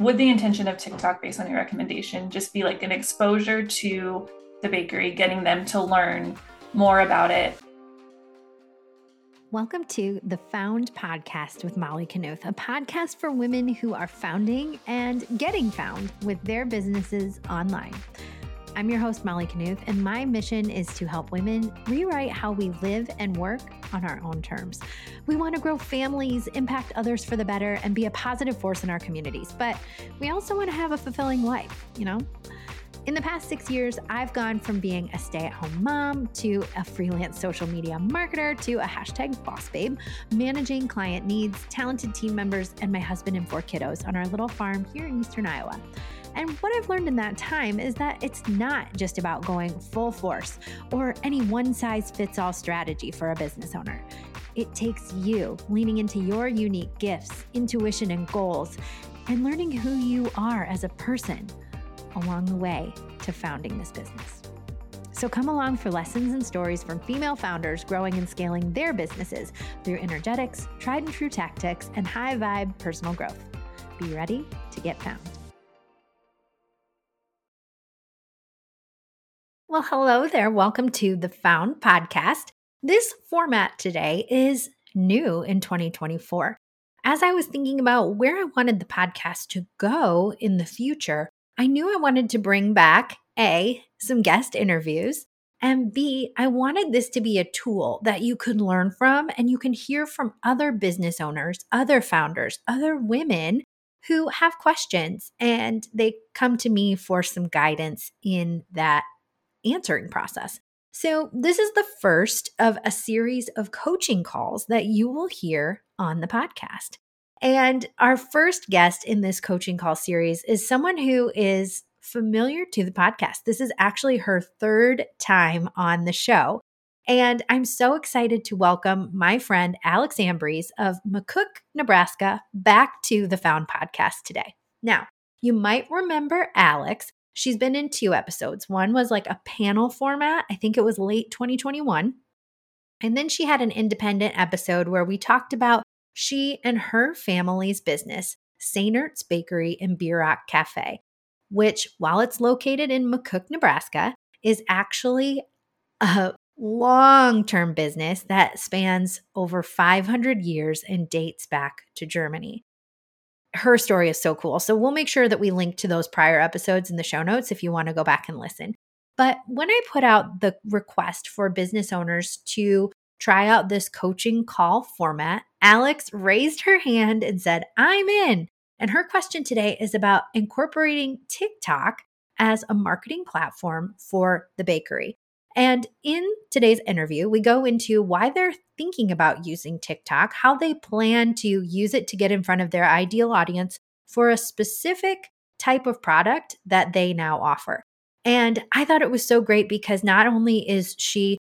would the intention of TikTok, based on your recommendation, just be like an exposure to the bakery, getting them to learn more about it? Welcome to the Found Podcast with Molly Knuth, a podcast for women who are founding and getting found with their businesses online. I'm your host, Molly Knuth, and my mission is to help women rewrite how we live and work on our own terms. We want to grow families, impact others for the better, and be a positive force in our communities. But we also want to have a fulfilling life, you know? In the past six years, I've gone from being a stay at home mom to a freelance social media marketer to a hashtag boss babe, managing client needs, talented team members, and my husband and four kiddos on our little farm here in Eastern Iowa. And what I've learned in that time is that it's not just about going full force or any one size fits all strategy for a business owner. It takes you leaning into your unique gifts, intuition, and goals, and learning who you are as a person along the way to founding this business. So come along for lessons and stories from female founders growing and scaling their businesses through energetics, tried and true tactics, and high vibe personal growth. Be ready to get found. Well, hello there. Welcome to the Found Podcast. This format today is new in 2024. As I was thinking about where I wanted the podcast to go in the future, I knew I wanted to bring back A, some guest interviews, and B, I wanted this to be a tool that you could learn from and you can hear from other business owners, other founders, other women who have questions and they come to me for some guidance in that answering process. So, this is the first of a series of coaching calls that you will hear on the podcast. And our first guest in this coaching call series is someone who is familiar to the podcast. This is actually her third time on the show. And I'm so excited to welcome my friend Alex Ambriz of McCook, Nebraska, back to the Found podcast today. Now, you might remember Alex She's been in two episodes. One was like a panel format, I think it was late 2021. And then she had an independent episode where we talked about she and her family's business, Sehnert's Bakery and Bierock Cafe, which, while it's located in McCook, Nebraska, is actually a long term business that spans over 500 years and dates back to Germany her story is so cool. So we'll make sure that we link to those prior episodes in the show notes if you want to go back and listen. But when I put out the request for business owners to try out this coaching call format, Alex raised her hand and said, I'm in. And her question today is about incorporating TikTok as a marketing platform for the bakery. And in today's interview, we go into why they're thinking about using TikTok, how they plan to use it to get in front of their ideal audience for a specific type of product that they now offer. And I thought it was so great because not only is she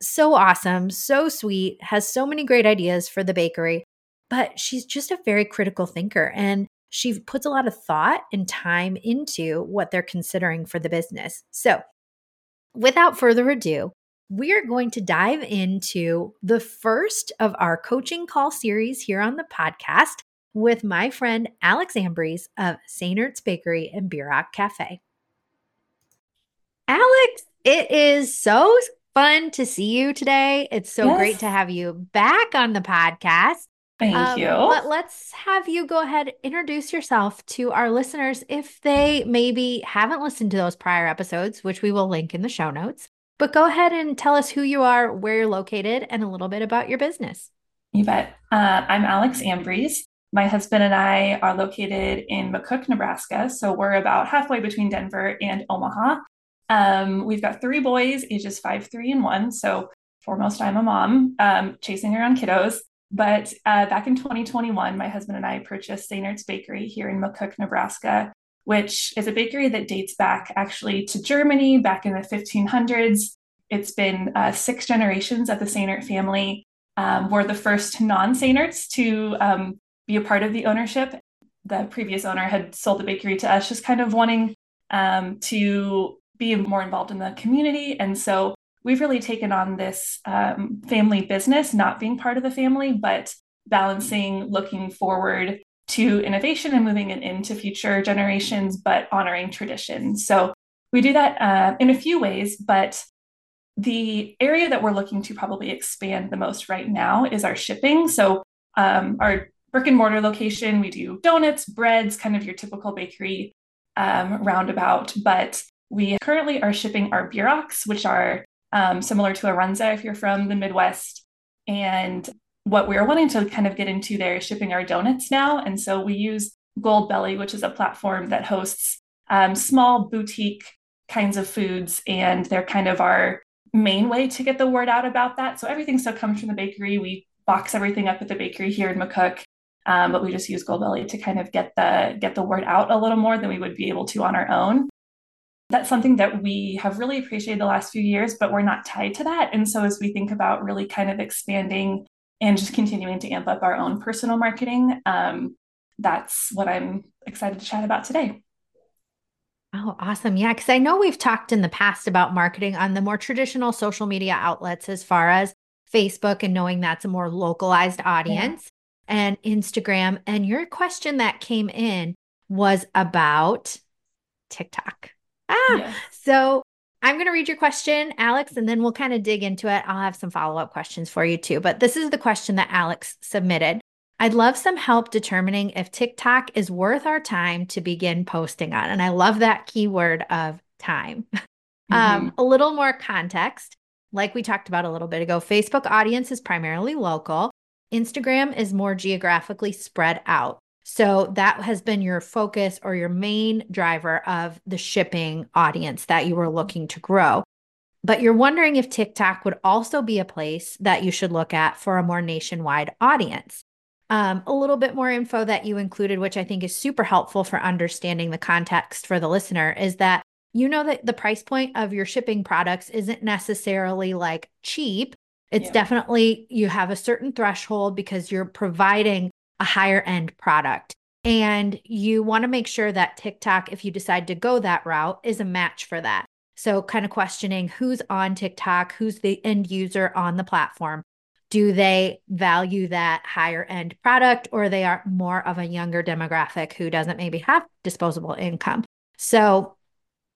so awesome, so sweet, has so many great ideas for the bakery, but she's just a very critical thinker and she puts a lot of thought and time into what they're considering for the business. So, without further ado, we are going to dive into the first of our coaching call series here on the podcast with my friend Alex Ambriz of Sehnert's Bakery and Bierock Cafe. Alex, it is so fun to see you today. It's so yes. great to have you back on the podcast. Thank um, you. But let's have you go ahead introduce yourself to our listeners if they maybe haven't listened to those prior episodes, which we will link in the show notes. But go ahead and tell us who you are, where you're located, and a little bit about your business. You bet. Uh, I'm Alex Ambriz. My husband and I are located in McCook, Nebraska. So we're about halfway between Denver and Omaha. Um, we've got three boys, ages five, three, and one. So foremost, I'm a mom, um, chasing around kiddos. But uh, back in 2021, my husband and I purchased Sehnert's Bakery here in McCook, Nebraska, which is a bakery that dates back actually to Germany back in the 1500s. It's been uh, six generations of the Sehnert family. Um, we're the first non Sehnerts to um, be a part of the ownership. The previous owner had sold the bakery to us, just kind of wanting um, to be more involved in the community. And so we've really taken on this um, family business, not being part of the family, but balancing looking forward to innovation and moving it into future generations, but honoring tradition. So we do that uh, in a few ways, but the area that we're looking to probably expand the most right now is our shipping. So um, our brick and mortar location, we do donuts, breads, kind of your typical bakery um, roundabout, but we currently are shipping our bierocks, which are um, similar to a runza if you're from the Midwest. And what we're wanting to kind of get into there is shipping our donuts now. And so we use Goldbelly, which is a platform that hosts um, small boutique kinds of foods. And they're kind of our main way to get the word out about that. So everything still comes from the bakery. We box everything up at the bakery here in McCook. Um, but we just use Goldbelly to kind of get the get the word out a little more than we would be able to on our own. That's something that we have really appreciated the last few years, but we're not tied to that. And so as we think about really kind of expanding and just continuing to amp up our own personal marketing, um, that's what I'm excited to chat about today. Oh, awesome. Yeah. Cause I know we've talked in the past about marketing on the more traditional social media outlets as far as Facebook and knowing that's a more localized audience yeah. and Instagram. And your question that came in was about TikTok. Ah, so I'm going to read your question, Alex, and then we'll kind of dig into it. I'll have some follow up questions for you too. But this is the question that Alex submitted. I'd love some help determining if TikTok is worth our time to begin posting on. And I love that keyword of time. Um, mm-hmm. Um, a little more context. Like we talked about a little bit ago, Facebook audience is primarily local. Instagram is more geographically spread out. So that has been your focus or your main driver of the shipping audience that you were looking to grow. But you're wondering if TikTok would also be a place that you should look at for a more nationwide audience. Um, a little bit more info that you included, which I think is super helpful for understanding the context for the listener, is that you know that the price point of your shipping products isn't necessarily like cheap. It's yeah. definitely you have a certain threshold because you're providing a higher end product. And you want to make sure that TikTok, if you decide to go that route, is a match for that. So, kind of questioning who's on TikTok, who's the end user on the platform, do they value that higher end product or they are more of a younger demographic who doesn't maybe have disposable income so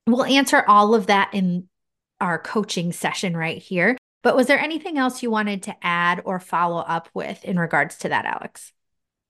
we'll answer all of that in our coaching session right here but was there anything else you wanted to add or follow up with in regards to that alex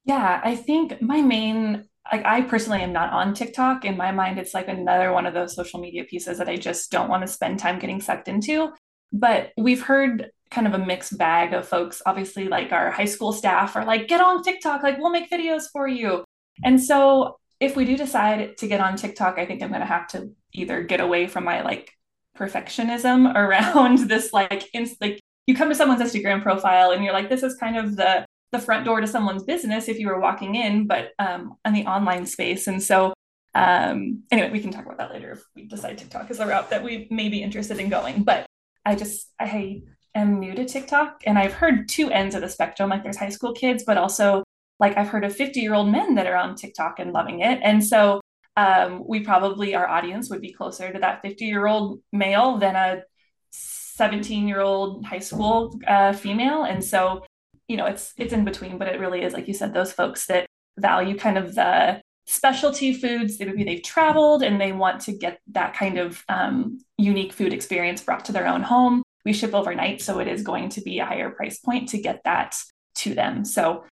yeah i think my main like I personally am not on TikTok. In my mind, it's like another one of those social media pieces that I just don't want to spend time getting sucked into. But we've heard kind of a mixed bag of folks. Obviously, like our high school staff are like, get on TikTok, like we'll make videos for you. And so if we do decide to get on TikTok, I think I'm going to have to either get away from my like perfectionism around this like inst- like you come to someone's Instagram profile and you're like this is kind of the the front door to someone's business if you were walking in but um on the online space and so um anyway we can talk about that later if we decide TikTok is a route that we may be interested in going but I just I am new to TikTok and I've heard two ends of the spectrum. Like there's high school kids, but also like I've heard of 50 year old men that are on TikTok and loving it. And so um, we probably, our audience would be closer to that 50 year old male than a 17 year old high school uh, female. And so, you know, it's, it's in between, but it really is, like you said, those folks that value kind of the specialty foods. Maybe they've traveled and they want to get that kind of um, unique food experience brought to their own home we ship overnight. So it is going to be a higher price point to get that to them. So,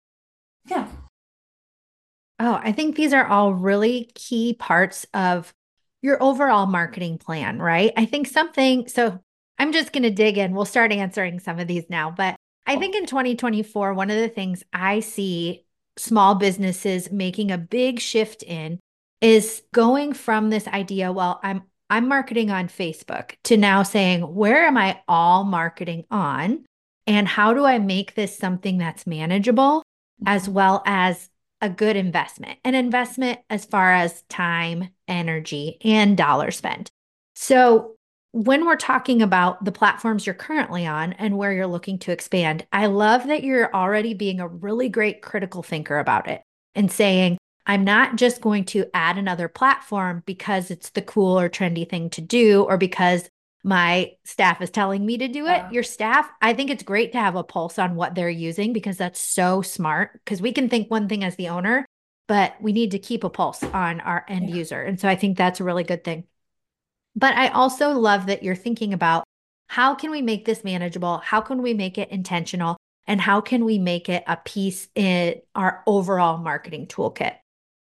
yeah. Oh, I think these are all really key parts of your overall marketing plan, right? I think something, so I'm just going to dig in. We'll start answering some of these now. But I think in 2024, one of the things I see small businesses making a big shift in is going from this idea, well, I'm I'm marketing on Facebook to now saying, where am I all marketing on? And how do I make this something that's manageable as well as a good investment? An investment as far as time, energy, and dollar spent. So, when we're talking about the platforms you're currently on and where you're looking to expand, I love that you're already being a really great critical thinker about it and saying, I'm not just going to add another platform because it's the cool or trendy thing to do or because my staff is telling me to do it. Yeah. Your staff, I think it's great to have a pulse on what they're using because that's so smart. Because we can think one thing as the owner, but we need to keep a pulse on our end yeah. user. And so I think that's a really good thing. But I also love that you're thinking about how can we make this manageable? How can we make it intentional? And how can we make it a piece in our overall marketing toolkit?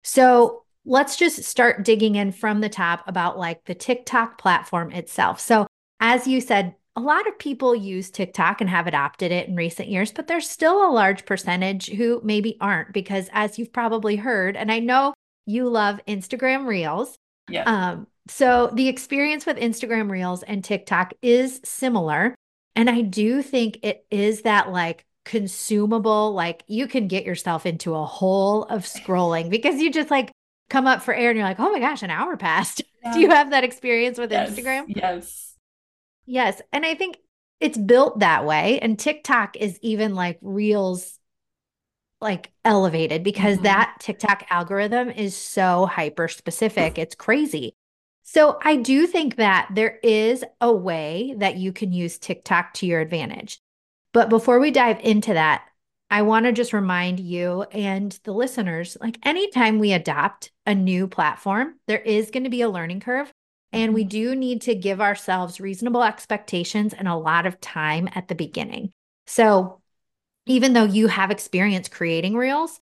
So let's just start digging in from the top about like the TikTok platform itself. So, as you said, a lot of people use TikTok and have adopted it in recent years, but there's still a large percentage who maybe aren't because, as you've probably heard, and I know you love Instagram Reels. Yeah. Um, so the experience with Instagram Reels and TikTok is similar. And I do think it is that like consumable, like you can get yourself into a hole of scrolling because you just like come up for air and you're like, oh my gosh, an hour passed. Yeah. Do you have that experience with yes. Instagram? Yes. Yes. And I think it's built that way. And TikTok is even like Reels like elevated because mm-hmm. that TikTok algorithm is so hyper specific. It's crazy. So I do think that there is a way that you can use TikTok to your advantage. But before we dive into that, I want to just remind you and the listeners like anytime we adopt a new platform, there is going to be a learning curve. And we mm-hmm. do need to give ourselves reasonable expectations and a lot of time at the beginning. So, even though you have experience creating reels,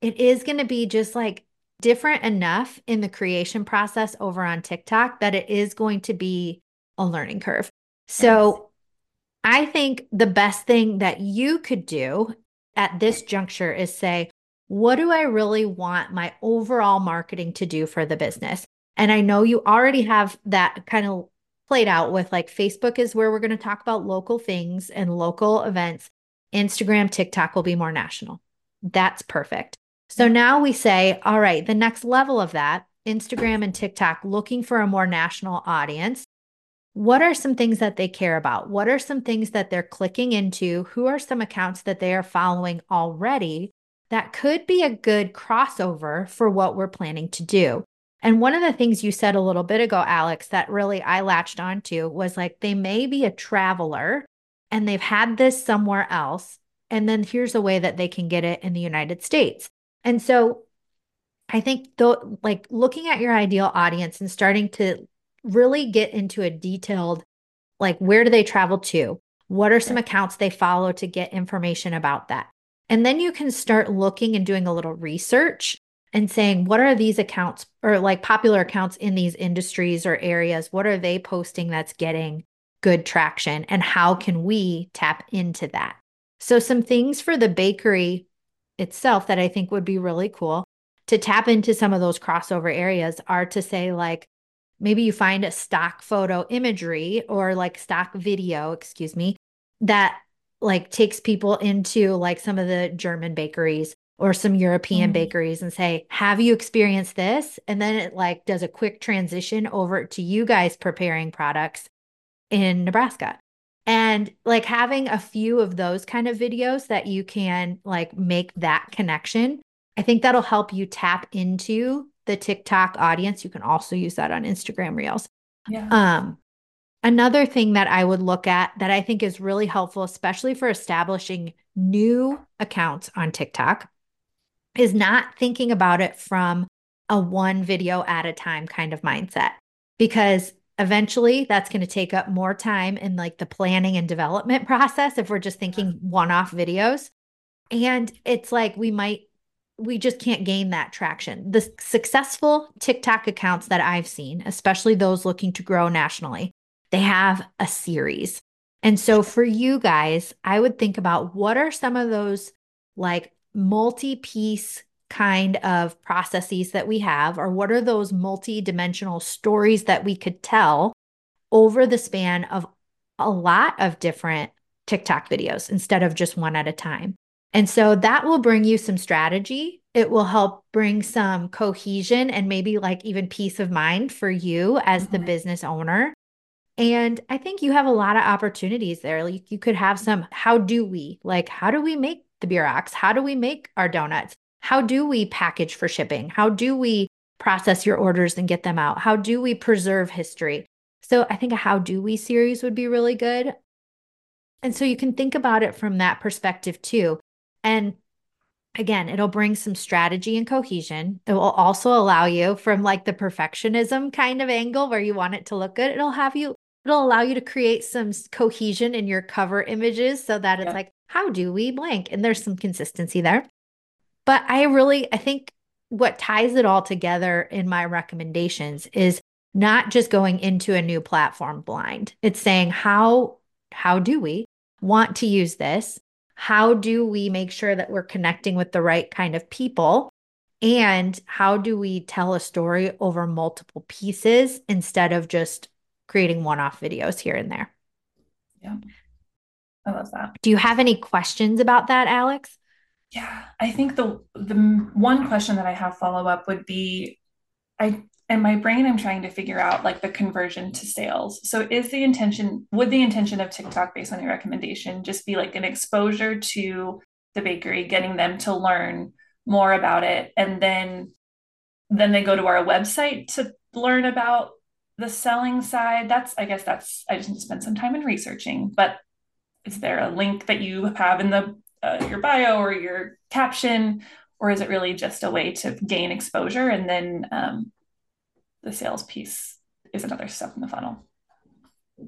it is going to be just like different enough in the creation process over on TikTok that it is going to be a learning curve. So, I think the best thing that you could do at this juncture is say, what do I really want my overall marketing to do for the business? And I know you already have that kind of played out with like Facebook is where we're going to talk about local things and local events. Instagram, TikTok will be more national. That's perfect. So now we say, all right, the next level of that, Instagram and TikTok looking for a more national audience. What are some things that they care about? What are some things that they're clicking into? Who are some accounts that they are following already that could be a good crossover for what we're planning to do? And one of the things you said a little bit ago, Alex, that really I latched onto was like they may be a traveler and they've had this somewhere else. And then here's a way that they can get it in the United States. And so I think though, like looking at your ideal audience and starting to really get into a detailed, like where do they travel to? What are some accounts they follow to get information about that? And then you can start looking and doing a little research and saying, what are these accounts or like popular accounts in these industries or areas? What are they posting that's getting good traction? And how can we tap into that? So, some things for the bakery itself that I think would be really cool to tap into some of those crossover areas are to say, like, maybe you find a stock photo imagery or like stock video, excuse me, that like takes people into like some of the German bakeries or some European mm. bakeries and say, Have you experienced this? And then it like does a quick transition over to you guys preparing products in Nebraska. And like having a few of those kind of videos that you can like make that connection, I think that'll help you tap into the TikTok audience. You can also use that on Instagram Reels. Yeah. Um, another thing that I would look at that I think is really helpful, especially for establishing new accounts on TikTok, is not thinking about it from a one video at a time kind of mindset because eventually that's going to take up more time in like the planning and development process if we're just thinking one-off videos. And it's like we might we just can't gain that traction. The successful tiktok accounts that i've seen especially those looking to grow nationally they have a series. And so for you guys i would think about what are some of those like multi piece kind of processes that we have, or what are those multi dimensional stories that we could tell over the span of a lot of different TikTok videos instead of just one at a time. And so that will bring you some strategy. It will help bring some cohesion and maybe like even peace of mind for you as mm-hmm. the business owner. And I think you have a lot of opportunities there. Like you could have some, how do we, like, how do we make the beer Burox? How do we make our donuts? How do we package for shipping? How do we process your orders and get them out? How do we preserve history? So I think a how do we series would be really good. And so you can think about it from that perspective too. And again, it'll bring some strategy and cohesion. It will also allow you from like the perfectionism kind of angle where you want it to look good. It'll have you, it'll allow you to create some cohesion in your cover images so that it's yeah. like, how do we blank? And there's some consistency there. But I really, I think what ties it all together in my recommendations is not just going into a new platform blind. It's saying, how, how do we want to use this? how do we make sure that we're connecting with the right kind of people? And how do we tell a story over multiple pieces instead of just creating one off videos here and there? Yeah. I love that. Do you have any questions about that, Alex? Yeah, I think the the one question that I have follow up would be I in my brain i'm trying to figure out like the conversion to sales. So is the intention would the intention of tiktok based on your recommendation just be like an exposure to the bakery getting them to learn more about it and then then they go to our website to learn about the selling side? That's i guess that's i just need to spend some time in researching but is there a link that you have in the uh, your bio or your caption or is it really just a way to gain exposure and then um, the sales piece is another step in the funnel?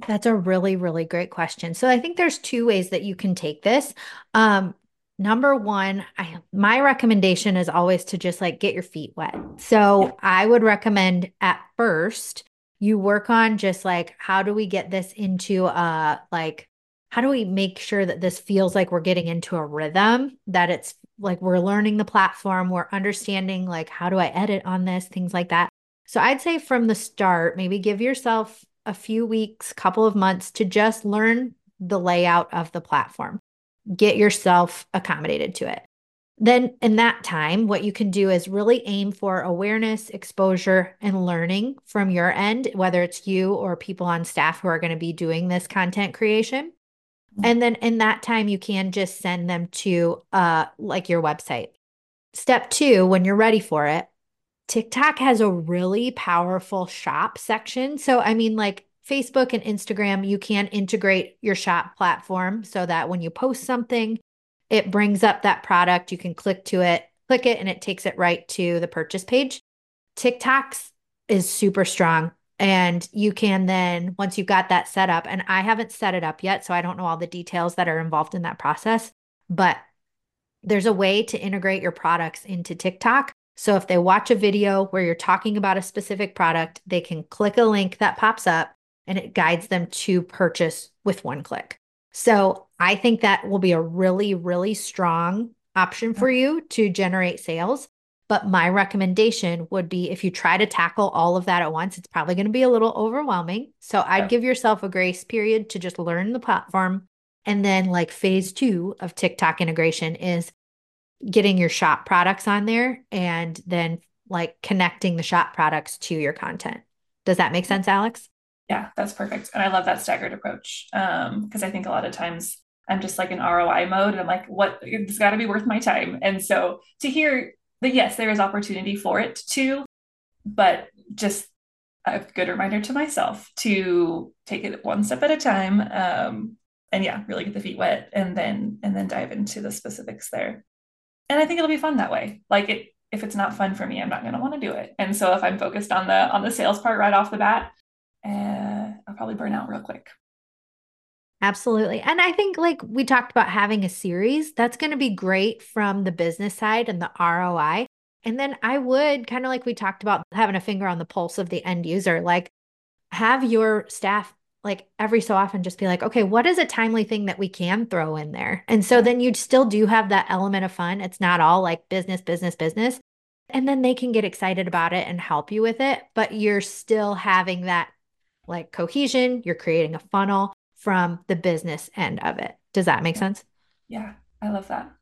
That's a really, really great question. So I think there's two ways that you can take this. Um, number one, I, my recommendation is always to just like get your feet wet. So I would recommend at first you work on just like how do we get this into a like how do we make sure that this feels like we're getting into a rhythm that it's like we're learning the platform we're understanding like how do i edit on this things like that so I'd say from the start, maybe give yourself a few weeks, couple of months to just learn the layout of the platform. Get yourself accommodated to it. Then, in that time, what you can do is really aim for awareness, exposure, and learning from your end, whether it's you or people on staff who are going to be doing this content creation. Mm-hmm. And then in that time, you can just send them to uh, like your website. Step two, when you're ready for it, TikTok has a really powerful shop section. So, I mean, like Facebook and Instagram, you can integrate your shop platform so that when you post something, it brings up that product. You can click to it, click it, and it takes it right to the purchase page. TikToks is super strong. And you can then, once you've got that set up, and I haven't set it up yet, so I don't know all the details that are involved in that process, but there's a way to integrate your products into TikTok so if they watch a video where you're talking about a specific product, they can click a link that pops up and it guides them to purchase with one click. So I think that will be a really, really strong option for you to generate sales. But my recommendation would be if you try to tackle all of that at once, it's probably going to be a little overwhelming. So I'd give yourself a grace period to just learn the platform. And then, like phase two of TikTok integration is getting your shop products on there and then like connecting the shop products to your content. Does that make sense, Alex? Yeah, that's perfect. And I love that staggered approach um, because I think a lot of times I'm just like in ROI mode and I'm like, what, it's got to be worth my time. And so to hear yes, there is opportunity for it too, but just a good reminder to myself to take it one step at a time. Um, and yeah, really get the feet wet and then, and then dive into the specifics there and I think it'll be fun that way. Like it, if it's not fun for me, I'm not going to want to do it. And so if I'm focused on the on the sales part right off the bat, uh, I'll probably burn out real quick. Absolutely. And I think like we talked about having a series, that's going to be great from the business side and the ROI. And then I would kind of like we talked about having a finger on the pulse of the end user, like have your staff like every so often just be like, okay, what is a timely thing that we can throw in there? And so then you still do have that element of fun. It's not all like business, business, business. And then they can get excited about it and help you with it, but you're still having that like cohesion. You're creating a funnel from the business end of it. Does that make sense? Yeah, I love that.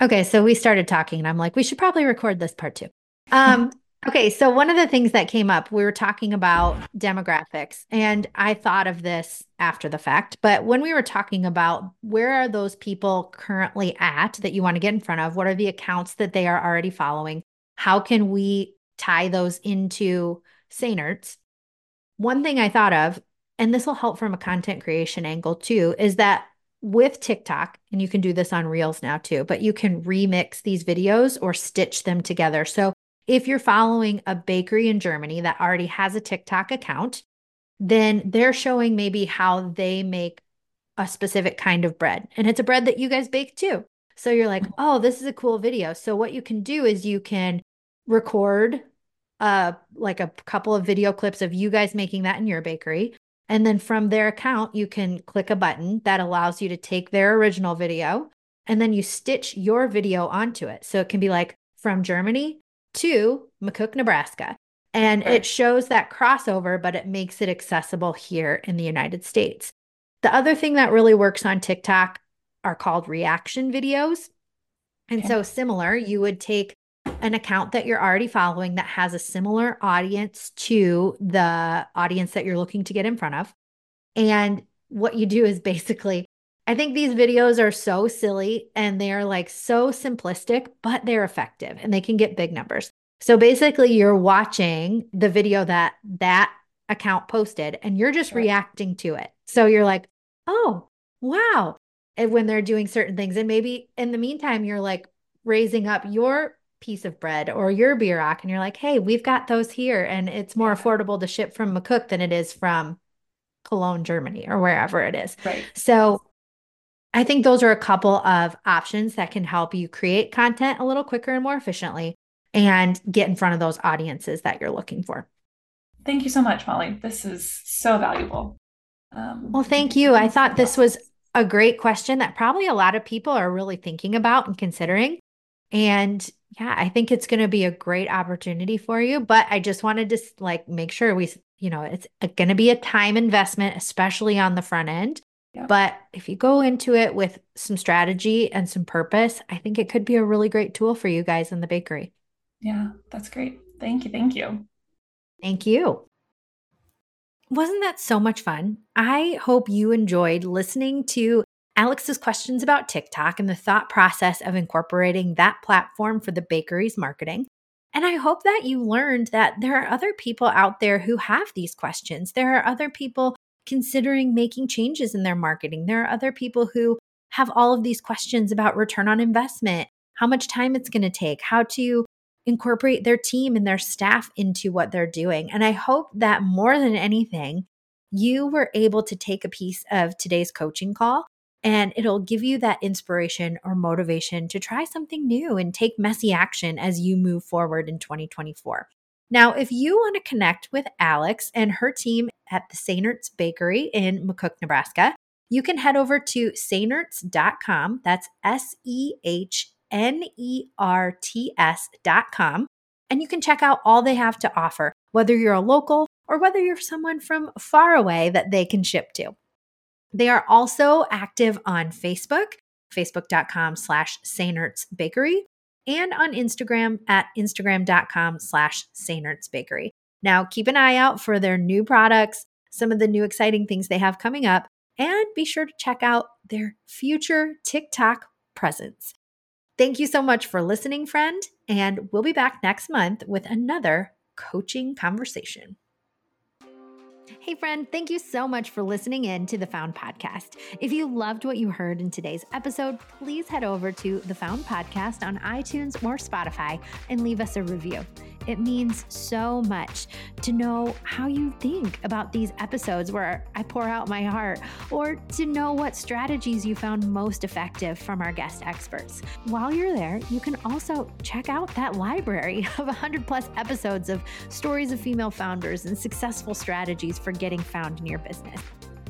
Okay, so we started talking and I'm like, we should probably record this part too. Um, Okay, so one of the things that came up, we were talking about demographics, and I thought of this after the fact. But when we were talking about where are those people currently at that you want to get in front of, what are the accounts that they are already following? How can we tie those into Sehnerts? One thing I thought of, and this will help from a content creation angle too, is that with TikTok, and you can do this on Reels now too, but you can remix these videos or stitch them together. So if you're following a bakery in Germany that already has a TikTok account, then they're showing maybe how they make a specific kind of bread. And it's a bread that you guys bake too. So you're like, oh, this is a cool video. So what you can do is you can record uh like a couple of video clips of you guys making that in your bakery. And then from their account, you can click a button that allows you to take their original video and then you stitch your video onto it. So it can be like from Germany to McCook, Nebraska. And it shows that crossover, but it makes it accessible here in the United States. The other thing that really works on TikTok are called reaction videos. And okay. so, similar, you would take an account that you're already following that has a similar audience to the audience that you're looking to get in front of. And what you do is basically, I think these videos are so silly and they're like so simplistic, but they're effective and they can get big numbers. So basically, you're watching the video that that account posted and you're just right. reacting to it. So you're like, oh, wow. And when they're doing certain things. And maybe in the meantime, you're like raising up your piece of bread or your bierock and you're like, hey, we've got those here. And it's more affordable to ship from McCook than it is from Cologne, Germany, or wherever it is. Right. So I think those are a couple of options that can help you create content a little quicker and more efficiently and get in front of those audiences that you're looking for. Thank you so much, Molly. This is so valuable. Um, well, thank you. I thought this was a great question that probably a lot of people are really thinking about and considering. And yeah, I think it's going to be a great opportunity for you. But I just wanted to like make sure we, you know, it's uh, going to be a time investment, especially on the front end. Yeah. But if you go into it with some strategy and some purpose, I think it could be a really great tool for you guys in the bakery. Yeah, that's great. Thank you. Thank you. Thank you. Wasn't that so much fun? I hope you enjoyed listening to Alex's questions about TikTok and the thought process of incorporating that platform for the bakery's marketing. And I hope that you learned that there are other people out there who have these questions. There are other people considering making changes in their marketing. There are other people who have all of these questions about return on investment, how much time it's going to take, how to incorporate their team and their staff into what they're doing. And I hope that more than anything, you were able to take a piece of today's coaching call and it'll give you that inspiration or motivation to try something new and take messy action as you move forward in 2024. Now, if you want to connect with Alex and her team at the Sehnert's Bakery in McCook, Nebraska, you can head over to sehnerts.com. That's S E H N E R T S.com. And you can check out all they have to offer, whether you're a local or whether you're someone from far away that they can ship to. They are also active on Facebook, facebook.com slash Bakery, and on Instagram at instagram.com slash Bakery. Now, keep an eye out for their new products, some of the new exciting things they have coming up, and be sure to check out their future TikTok presence. Thank you so much for listening, friend. And we'll be back next month with another coaching conversation. Hey, friend, thank you so much for listening in to the Found Podcast. If you loved what you heard in today's episode, please head over to the Found Podcast on iTunes or Spotify and leave us a review. It means so much to know how you think about these episodes where I pour out my heart, or to know what strategies you found most effective from our guest experts. While you're there, you can also check out that library of 100 plus episodes of stories of female founders and successful strategies for getting found in your business.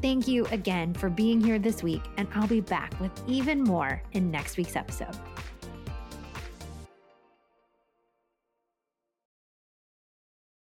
Thank you again for being here this week, and I'll be back with even more in next week's episode.